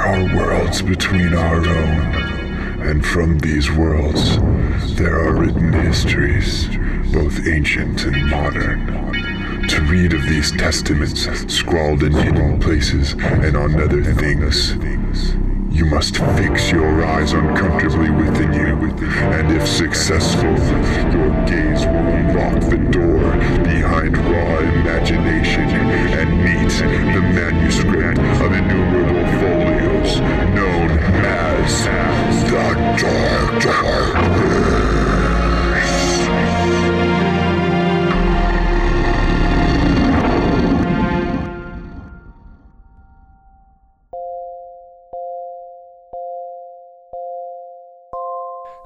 are worlds between our own, and from these worlds there are written histories, both ancient and modern. To read of these testaments scrawled in hidden places and on other things, you must fix your eyes uncomfortably within you, and if successful, your gaze will unlock the door behind raw imagination and meet the manuscript of innumerable known as the Dark Dark.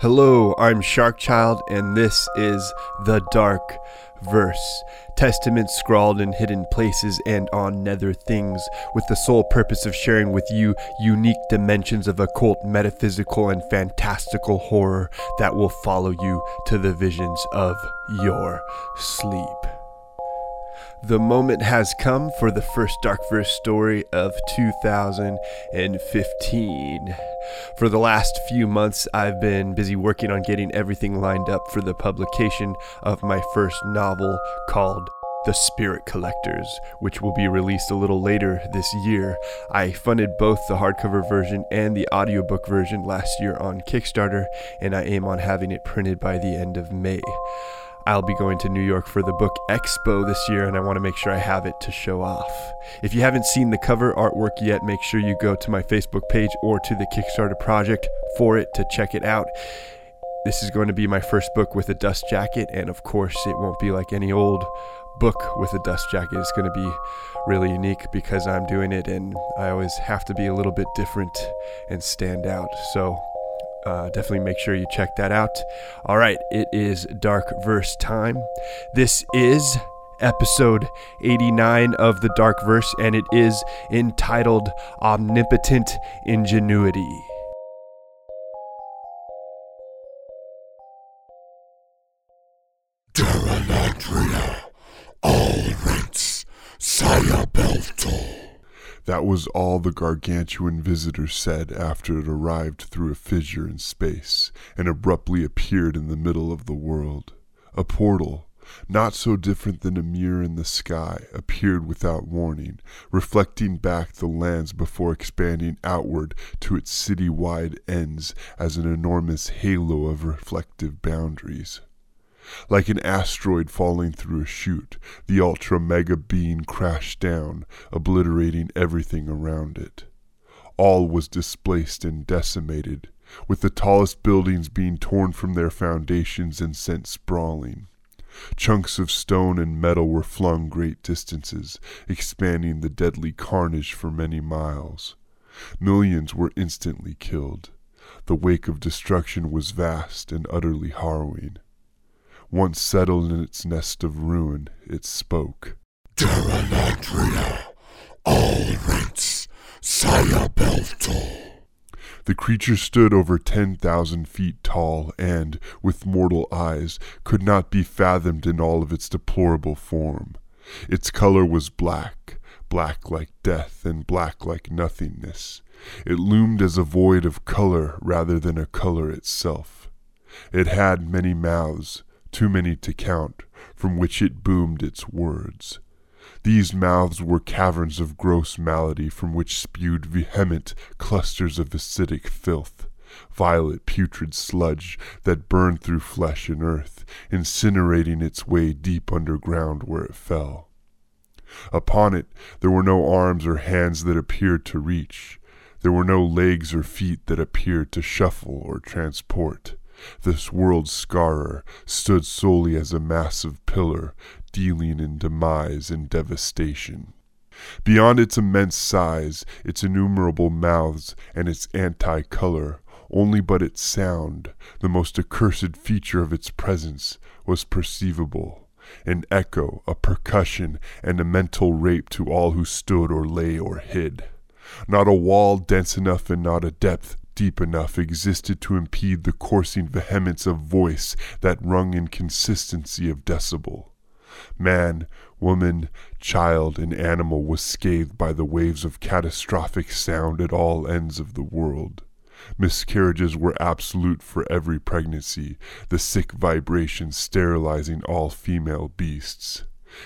Hello, I'm Sharkchild, and this is The Dark Verse. Testaments scrawled in hidden places and on nether things, with the sole purpose of sharing with you unique dimensions of occult, metaphysical, and fantastical horror that will follow you to the visions of your sleep. The moment has come for the first Dark Verse story of 2015. For the last few months, I've been busy working on getting everything lined up for the publication of my first novel called The Spirit Collectors, which will be released a little later this year. I funded both the hardcover version and the audiobook version last year on Kickstarter, and I aim on having it printed by the end of May. I'll be going to New York for the book expo this year, and I want to make sure I have it to show off. If you haven't seen the cover artwork yet, make sure you go to my Facebook page or to the Kickstarter project for it to check it out. This is going to be my first book with a dust jacket, and of course, it won't be like any old book with a dust jacket. It's going to be really unique because I'm doing it, and I always have to be a little bit different and stand out. So, uh, definitely make sure you check that out. All right, it is Dark Verse time. This is episode 89 of the Dark Verse, and it is entitled Omnipotent Ingenuity. Duralandria, all rents, Saya Belto. That was all the gargantuan visitor said after it arrived through a fissure in space and abruptly appeared in the middle of the world. A portal, not so different than a mirror in the sky, appeared without warning, reflecting back the lands before expanding outward to its city wide ends as an enormous halo of reflective boundaries. Like an asteroid falling through a chute, the ultra mega being crashed down, obliterating everything around it. All was displaced and decimated, with the tallest buildings being torn from their foundations and sent sprawling. Chunks of stone and metal were flung great distances, expanding the deadly carnage for many miles. Millions were instantly killed. The wake of destruction was vast and utterly harrowing. Once settled in its nest of ruin, it spoke. Duralandria, all rents, Saya Belto. The creature stood over ten thousand feet tall, and, with mortal eyes, could not be fathomed in all of its deplorable form. Its color was black, black like death, and black like nothingness. It loomed as a void of color rather than a color itself. It had many mouths, too many to count, from which it boomed its words. These mouths were caverns of gross malady from which spewed vehement clusters of acidic filth, violet putrid sludge that burned through flesh and earth, incinerating its way deep underground where it fell. Upon it there were no arms or hands that appeared to reach. There were no legs or feet that appeared to shuffle or transport. This world scarer stood solely as a massive pillar, dealing in demise and devastation. Beyond its immense size, its innumerable mouths, and its anti color, only but its sound, the most accursed feature of its presence, was perceivable an echo, a percussion, and a mental rape to all who stood or lay or hid. Not a wall dense enough and not a depth deep enough existed to impede the coursing vehemence of voice that rung in consistency of decibel. Man, woman, child, and animal was scathed by the waves of catastrophic sound at all ends of the world. Miscarriages were absolute for every pregnancy, the sick vibrations sterilizing all female beasts.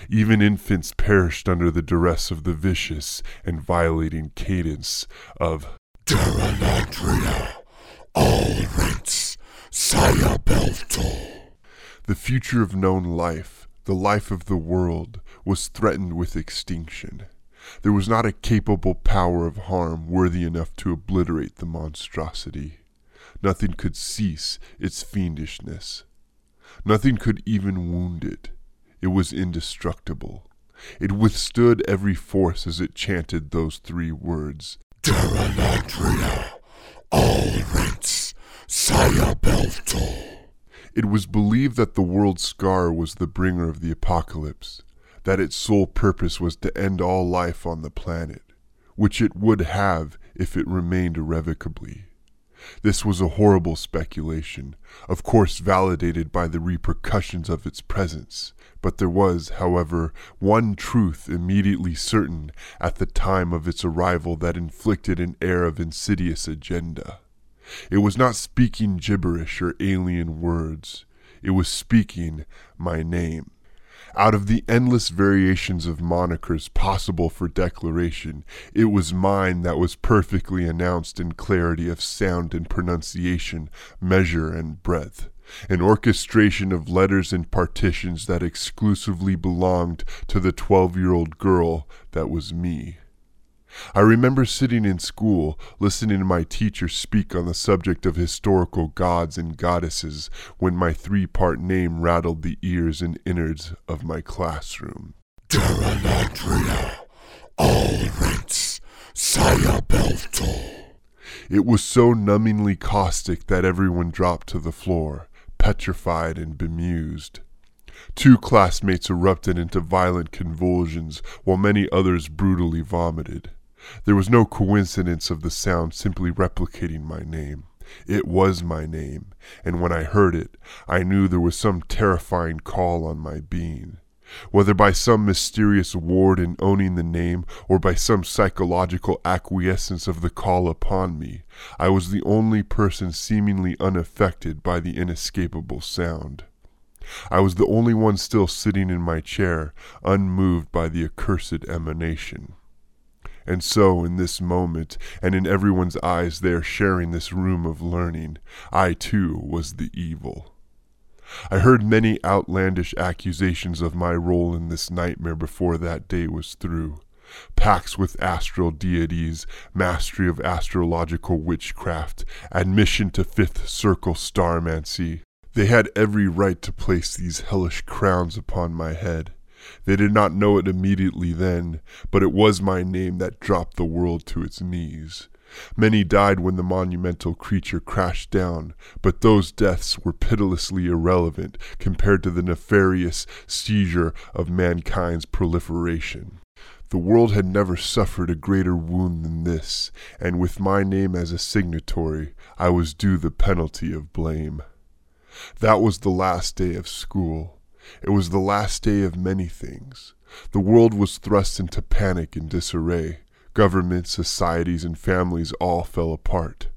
Even infants perished under the duress of the vicious and violating cadence of Terranatria, all rights, Saya The future of known life, the life of the world, was threatened with extinction. There was not a capable power of harm worthy enough to obliterate the monstrosity. Nothing could cease its fiendishness. Nothing could even wound it. It was indestructible. It withstood every force as it chanted those three words Terranatria, all rights, Saya It was believed that the world scar was the bringer of the apocalypse, that its sole purpose was to end all life on the planet, which it would have if it remained irrevocably. This was a horrible speculation, of course validated by the repercussions of its presence, but there was, however, one truth immediately certain at the time of its arrival that inflicted an air of insidious agenda. It was not speaking gibberish or alien words, it was speaking my name. Out of the endless variations of monikers possible for declaration, it was mine that was perfectly announced in clarity of sound and pronunciation, measure and breadth. An orchestration of letters and partitions that exclusively belonged to the twelve year old girl that was me. I remember sitting in school, listening to my teacher speak on the subject of historical gods and goddesses when my three part name rattled the ears and innards of my classroom. Terranatria, all rights, Saya It was so numbingly caustic that everyone dropped to the floor, petrified and bemused. Two classmates erupted into violent convulsions, while many others brutally vomited. There was no coincidence of the sound simply replicating my name. It was my name, and when I heard it, I knew there was some terrifying call on my being. Whether by some mysterious ward in owning the name, or by some psychological acquiescence of the call upon me, I was the only person seemingly unaffected by the inescapable sound. I was the only one still sitting in my chair, unmoved by the accursed emanation. And so, in this moment, and in everyone's eyes there sharing this room of learning, I too was the evil. I heard many outlandish accusations of my role in this nightmare before that day was through. Pacts with astral deities, mastery of astrological witchcraft, admission to fifth circle starmancy. They had every right to place these hellish crowns upon my head. They did not know it immediately then, but it was my name that dropped the world to its knees. Many died when the monumental creature crashed down, but those deaths were pitilessly irrelevant compared to the nefarious seizure of mankind's proliferation. The world had never suffered a greater wound than this, and with my name as a signatory, I was due the penalty of blame. That was the last day of school. It was the last day of many things. The world was thrust into panic and disarray. Governments, societies, and families all fell apart.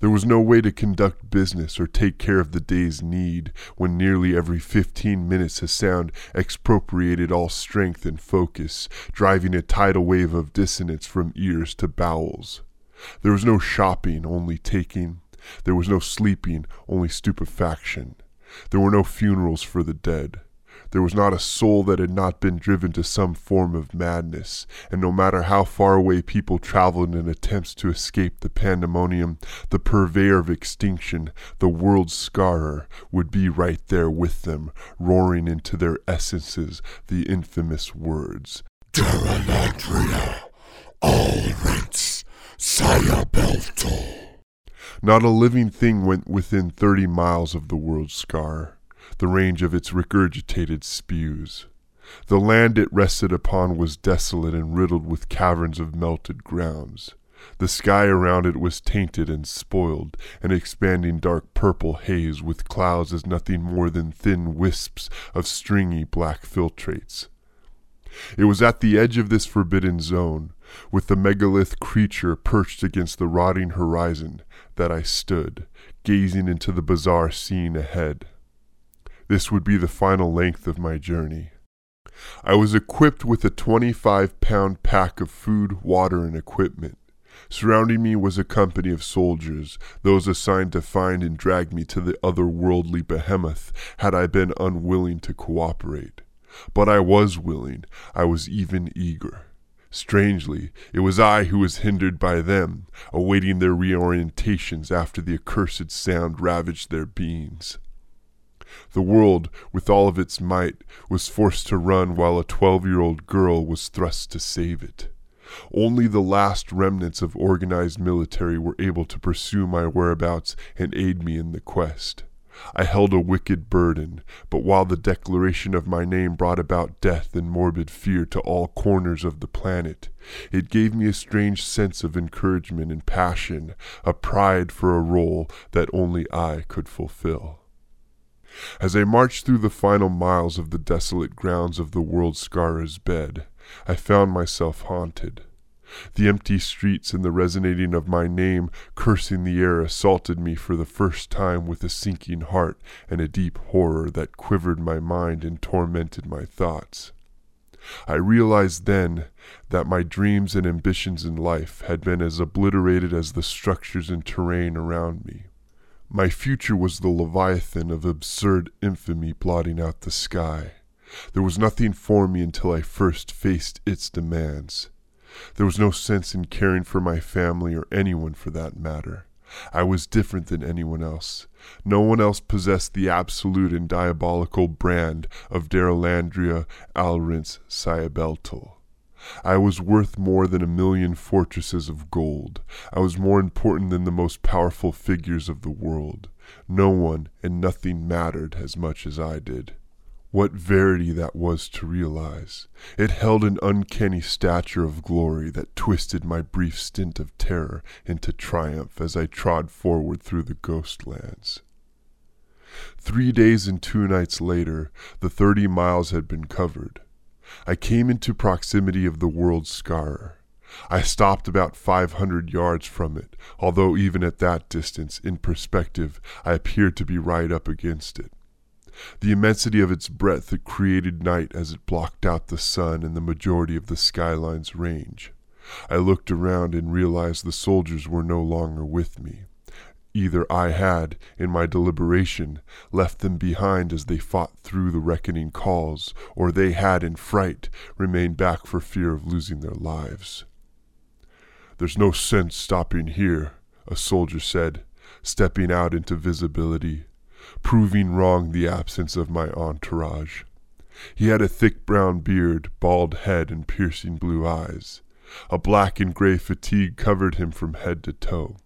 There was no way to conduct business or take care of the day's need when nearly every fifteen minutes a sound expropriated all strength and focus, driving a tidal wave of dissonance from ears to bowels. There was no shopping, only taking. There was no sleeping, only stupefaction. There were no funerals for the dead. There was not a soul that had not been driven to some form of madness, and no matter how far away people traveled in attempts to escape the pandemonium, the purveyor of extinction, the world scarer, would be right there with them, roaring into their essences the infamous words Terranatria, all rights, Saya Not a living thing went within thirty miles of the world scar the range of its regurgitated spews. The land it rested upon was desolate and riddled with caverns of melted grounds. The sky around it was tainted and spoiled, an expanding dark purple haze with clouds as nothing more than thin wisps of stringy black filtrates. It was at the edge of this forbidden zone, with the megalith creature perched against the rotting horizon, that I stood, gazing into the bizarre scene ahead. This would be the final length of my journey. I was equipped with a 25 pound pack of food, water, and equipment. Surrounding me was a company of soldiers, those assigned to find and drag me to the otherworldly behemoth had I been unwilling to cooperate. But I was willing, I was even eager. Strangely, it was I who was hindered by them, awaiting their reorientations after the accursed sound ravaged their beings. The world, with all of its might, was forced to run while a twelve year old girl was thrust to save it. Only the last remnants of organized military were able to pursue my whereabouts and aid me in the quest. I held a wicked burden, but while the declaration of my name brought about death and morbid fear to all corners of the planet, it gave me a strange sense of encouragement and passion, a pride for a role that only I could fulfill. As I marched through the final miles of the desolate grounds of the world scarer's bed, I found myself haunted. The empty streets and the resonating of my name cursing the air assaulted me for the first time with a sinking heart and a deep horror that quivered my mind and tormented my thoughts. I realized then that my dreams and ambitions in life had been as obliterated as the structures and terrain around me. My future was the leviathan of absurd infamy blotting out the sky. There was nothing for me until I first faced its demands. There was no sense in caring for my family or anyone for that matter. I was different than anyone else. No one else possessed the absolute and diabolical brand of Daralandria Alrin's Cyabeltal. I was worth more than a million fortresses of gold. I was more important than the most powerful figures of the world. No one and nothing mattered as much as I did. What verity that was to realize. It held an uncanny stature of glory that twisted my brief stint of terror into triumph as I trod forward through the ghost lands. Three days and two nights later, the thirty miles had been covered. I came into proximity of the world scar. I stopped about five hundred yards from it, although even at that distance, in perspective, I appeared to be right up against it. The immensity of its breadth had created night as it blocked out the sun and the majority of the skyline's range. I looked around and realized the soldiers were no longer with me. Either I had, in my deliberation, left them behind as they fought through the reckoning calls, or they had, in fright, remained back for fear of losing their lives. There's no sense stopping here, a soldier said, stepping out into visibility proving wrong the absence of my entourage. He had a thick brown beard, bald head, and piercing blue eyes. A black and gray fatigue covered him from head to toe.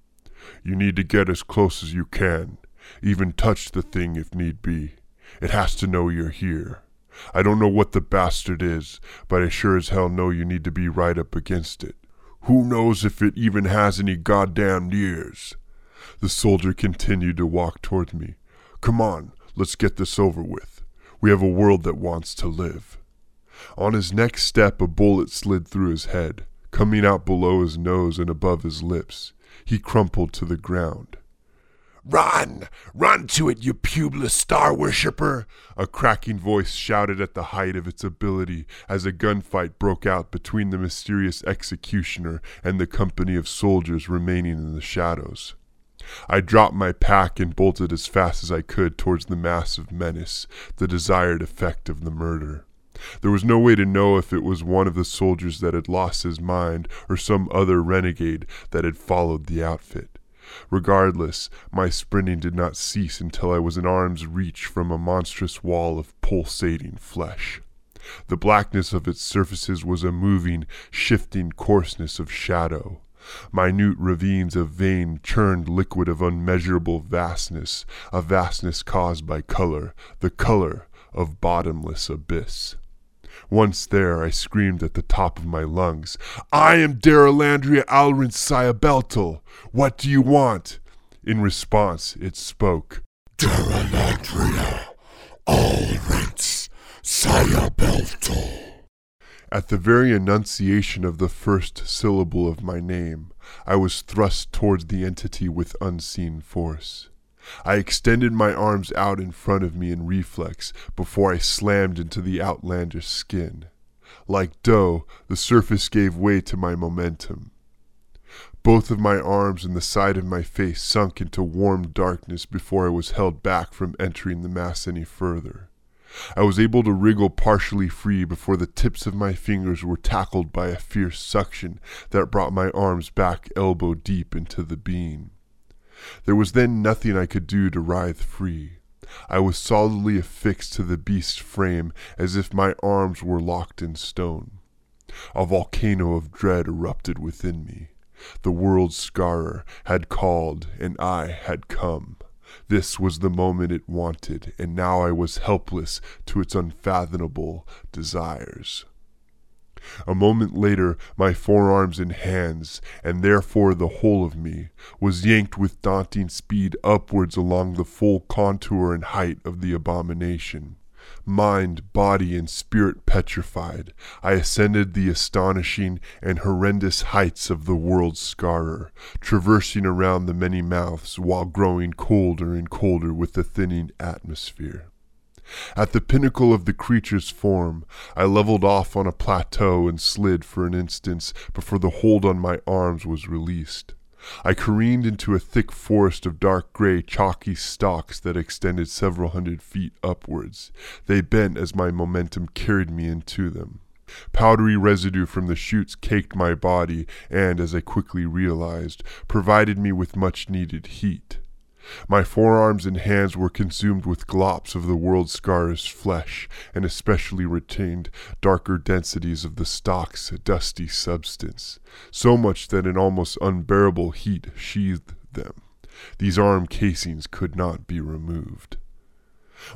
You need to get as close as you can, even touch the thing if need be. It has to know you're here. I don't know what the bastard is, but I sure as hell know you need to be right up against it. Who knows if it even has any goddamned ears? The soldier continued to walk toward me. Come on, let's get this over with. We have a world that wants to live. On his next step, a bullet slid through his head, coming out below his nose and above his lips. He crumpled to the ground. Run! Run to it, you pubeless star worshipper! A cracking voice shouted at the height of its ability as a gunfight broke out between the mysterious executioner and the company of soldiers remaining in the shadows. I dropped my pack and bolted as fast as I could towards the massive menace, the desired effect of the murder. There was no way to know if it was one of the soldiers that had lost his mind or some other renegade that had followed the outfit. Regardless, my sprinting did not cease until I was in arm's reach from a monstrous wall of pulsating flesh. The blackness of its surfaces was a moving, shifting coarseness of shadow. Minute ravines of vein churned liquid of unmeasurable vastness, a vastness caused by color, the color of bottomless abyss. Once there, I screamed at the top of my lungs, I am Daralandria Alrins Sayabeltal. What do you want? In response, it spoke, Daralandria Alrins Sayabeltal. At the very enunciation of the first syllable of my name, I was thrust towards the entity with unseen force. I extended my arms out in front of me in reflex before I slammed into the outlandish skin. Like dough, the surface gave way to my momentum. Both of my arms and the side of my face sunk into warm darkness before I was held back from entering the mass any further. I was able to wriggle partially free before the tips of my fingers were tackled by a fierce suction that brought my arms back elbow deep into the beam. There was then nothing I could do to writhe free. I was solidly affixed to the beast's frame as if my arms were locked in stone. A volcano of dread erupted within me. The world's scarer had called, and I had come. This was the moment it wanted, and now I was helpless to its unfathomable desires. A moment later, my forearms and hands, and therefore the whole of me, was yanked with daunting speed upwards along the full contour and height of the abomination. Mind, body, and spirit petrified, I ascended the astonishing and horrendous heights of the world's scarer, traversing around the many mouths while growing colder and colder with the thinning atmosphere. At the pinnacle of the creature's form, I leveled off on a plateau and slid for an instant before the hold on my arms was released. I careened into a thick forest of dark gray, chalky stalks that extended several hundred feet upwards. They bent as my momentum carried me into them. Powdery residue from the shoots caked my body and, as I quickly realized, provided me with much needed heat. My forearms and hands were consumed with glops of the world scar's flesh, and especially retained darker densities of the stalk's dusty substance, so much that an almost unbearable heat sheathed them. These arm casings could not be removed.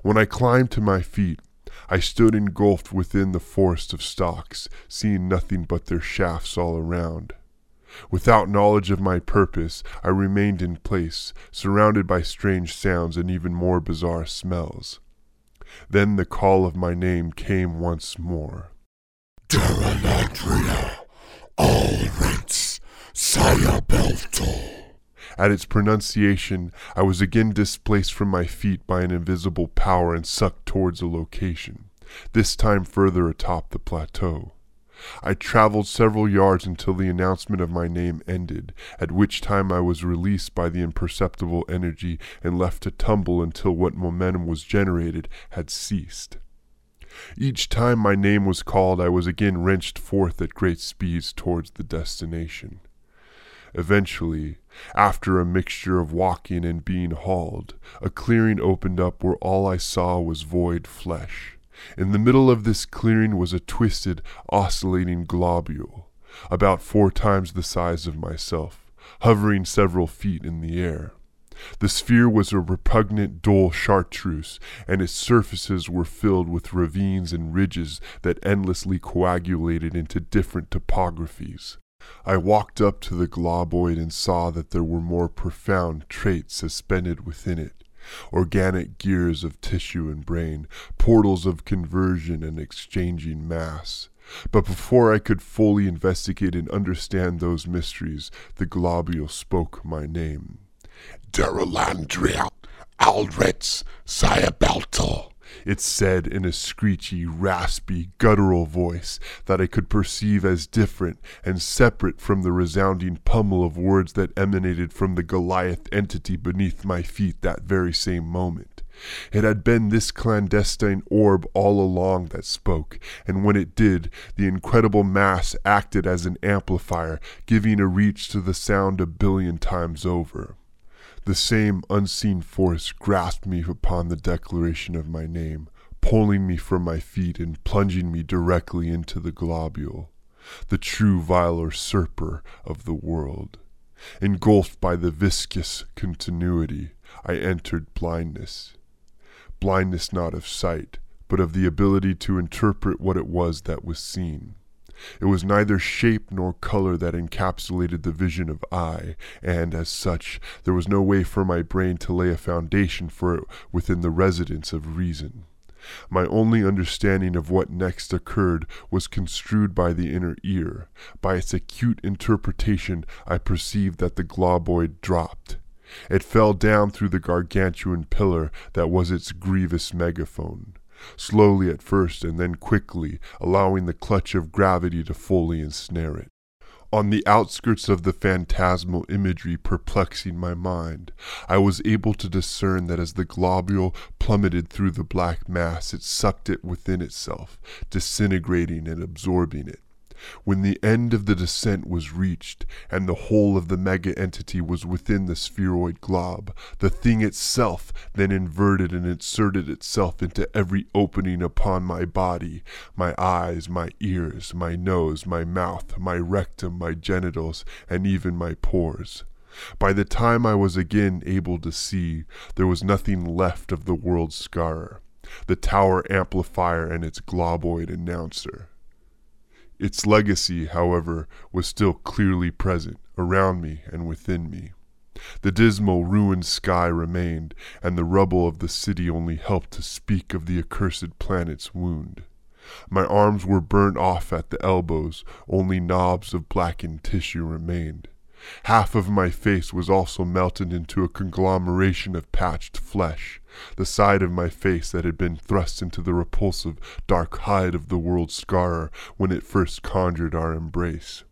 When I climbed to my feet, I stood engulfed within the forest of stalks, seeing nothing but their shafts all around. Without knowledge of my purpose, I remained in place, surrounded by strange sounds and even more bizarre smells. Then the call of my name came once more. Daralandria Alrins Sayabeltal. At its pronunciation, I was again displaced from my feet by an invisible power and sucked towards a location, this time further atop the plateau. I traveled several yards until the announcement of my name ended, at which time I was released by the imperceptible energy and left to tumble until what momentum was generated had ceased. Each time my name was called, I was again wrenched forth at great speeds towards the destination. Eventually, after a mixture of walking and being hauled, a clearing opened up where all I saw was void flesh. In the middle of this clearing was a twisted, oscillating globule, about four times the size of myself, hovering several feet in the air. The sphere was a repugnant, dull chartreuse, and its surfaces were filled with ravines and ridges that endlessly coagulated into different topographies. I walked up to the globoid and saw that there were more profound traits suspended within it organic gears of tissue and brain, portals of conversion and exchanging mass. But before I could fully investigate and understand those mysteries, the globule spoke my name. Daralandria Aldritz Sayabeltal. It said in a screechy, raspy, guttural voice that I could perceive as different and separate from the resounding pummel of words that emanated from the Goliath entity beneath my feet that very same moment. It had been this clandestine orb all along that spoke, and when it did, the incredible mass acted as an amplifier, giving a reach to the sound a billion times over. The same unseen force grasped me upon the declaration of my name, pulling me from my feet and plunging me directly into the globule, the true vile usurper of the world. Engulfed by the viscous continuity, I entered blindness. Blindness not of sight, but of the ability to interpret what it was that was seen. It was neither shape nor color that encapsulated the vision of I, and as such, there was no way for my brain to lay a foundation for it within the residence of reason. My only understanding of what next occurred was construed by the inner ear. By its acute interpretation, I perceived that the globoid dropped. It fell down through the gargantuan pillar that was its grievous megaphone slowly at first and then quickly, allowing the clutch of gravity to fully ensnare it. On the outskirts of the phantasmal imagery perplexing my mind, I was able to discern that as the globule plummeted through the black mass, it sucked it within itself, disintegrating and absorbing it. When the end of the descent was reached, and the whole of the mega entity was within the spheroid glob, the thing itself then inverted and inserted itself into every opening upon my body my eyes, my ears, my nose, my mouth, my rectum, my genitals, and even my pores. By the time I was again able to see, there was nothing left of the world scarer, the tower amplifier and its globoid announcer. Its legacy, however, was still clearly present, around me and within me. The dismal, ruined sky remained, and the rubble of the city only helped to speak of the accursed planet's wound. My arms were burnt off at the elbows, only knobs of blackened tissue remained. Half of my face was also melted into a conglomeration of patched flesh, the side of my face that had been thrust into the repulsive dark hide of the world scarer when it first conjured our embrace.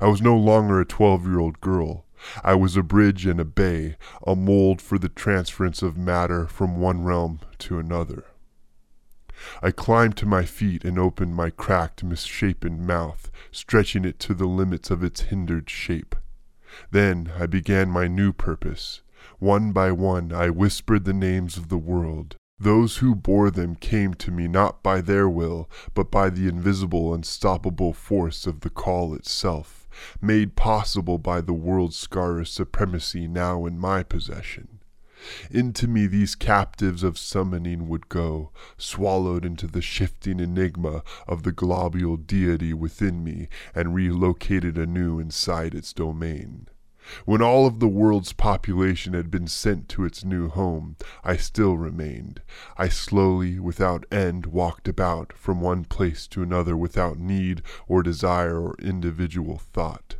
I was no longer a twelve year old girl. I was a bridge and a bay, a mold for the transference of matter from one realm to another. I climbed to my feet and opened my cracked, misshapen mouth, stretching it to the limits of its hindered shape. Then I began my new purpose. One by one I whispered the names of the world. Those who bore them came to me not by their will, but by the invisible, unstoppable force of the call itself, made possible by the world scarer's supremacy now in my possession. Into me these captives of summoning would go, swallowed into the shifting enigma of the globule deity within me, and relocated anew inside its domain. When all of the world's population had been sent to its new home, I still remained. I slowly, without end, walked about from one place to another without need or desire or individual thought.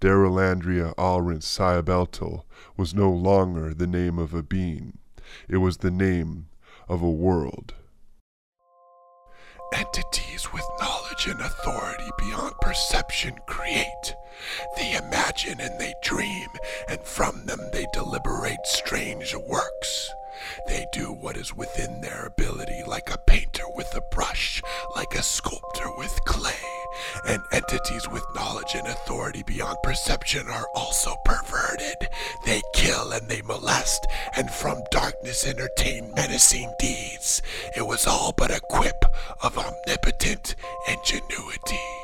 Derilandria Alrint Cyabeltal was no longer the name of a being, it was the name of a world. Entities with knowledge and authority beyond perception create. They imagine and they dream, and from them they deliberate strange works. They do what is within their ability, like a painter with a brush, like a sculptor with clay. And entities with knowledge and authority beyond perception are also perverted. They kill and they molest, and from darkness entertain menacing deeds. It was all but a quip of omnipotent ingenuity.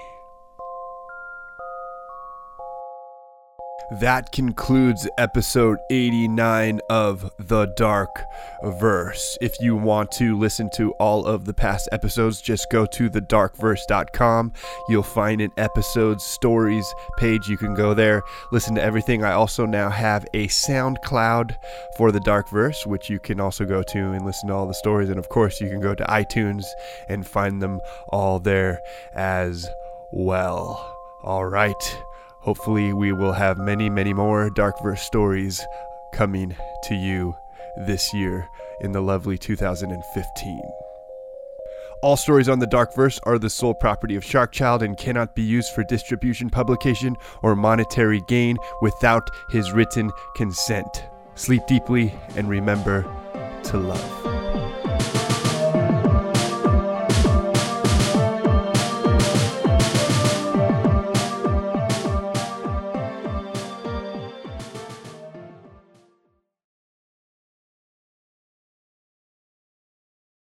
That concludes episode 89 of The Dark Verse. If you want to listen to all of the past episodes, just go to thedarkverse.com. You'll find an episode stories page. You can go there, listen to everything. I also now have a SoundCloud for The Dark Verse, which you can also go to and listen to all the stories. And of course, you can go to iTunes and find them all there as well. All right. Hopefully, we will have many, many more Darkverse stories coming to you this year in the lovely 2015. All stories on the Darkverse are the sole property of Sharkchild and cannot be used for distribution, publication, or monetary gain without his written consent. Sleep deeply and remember to love.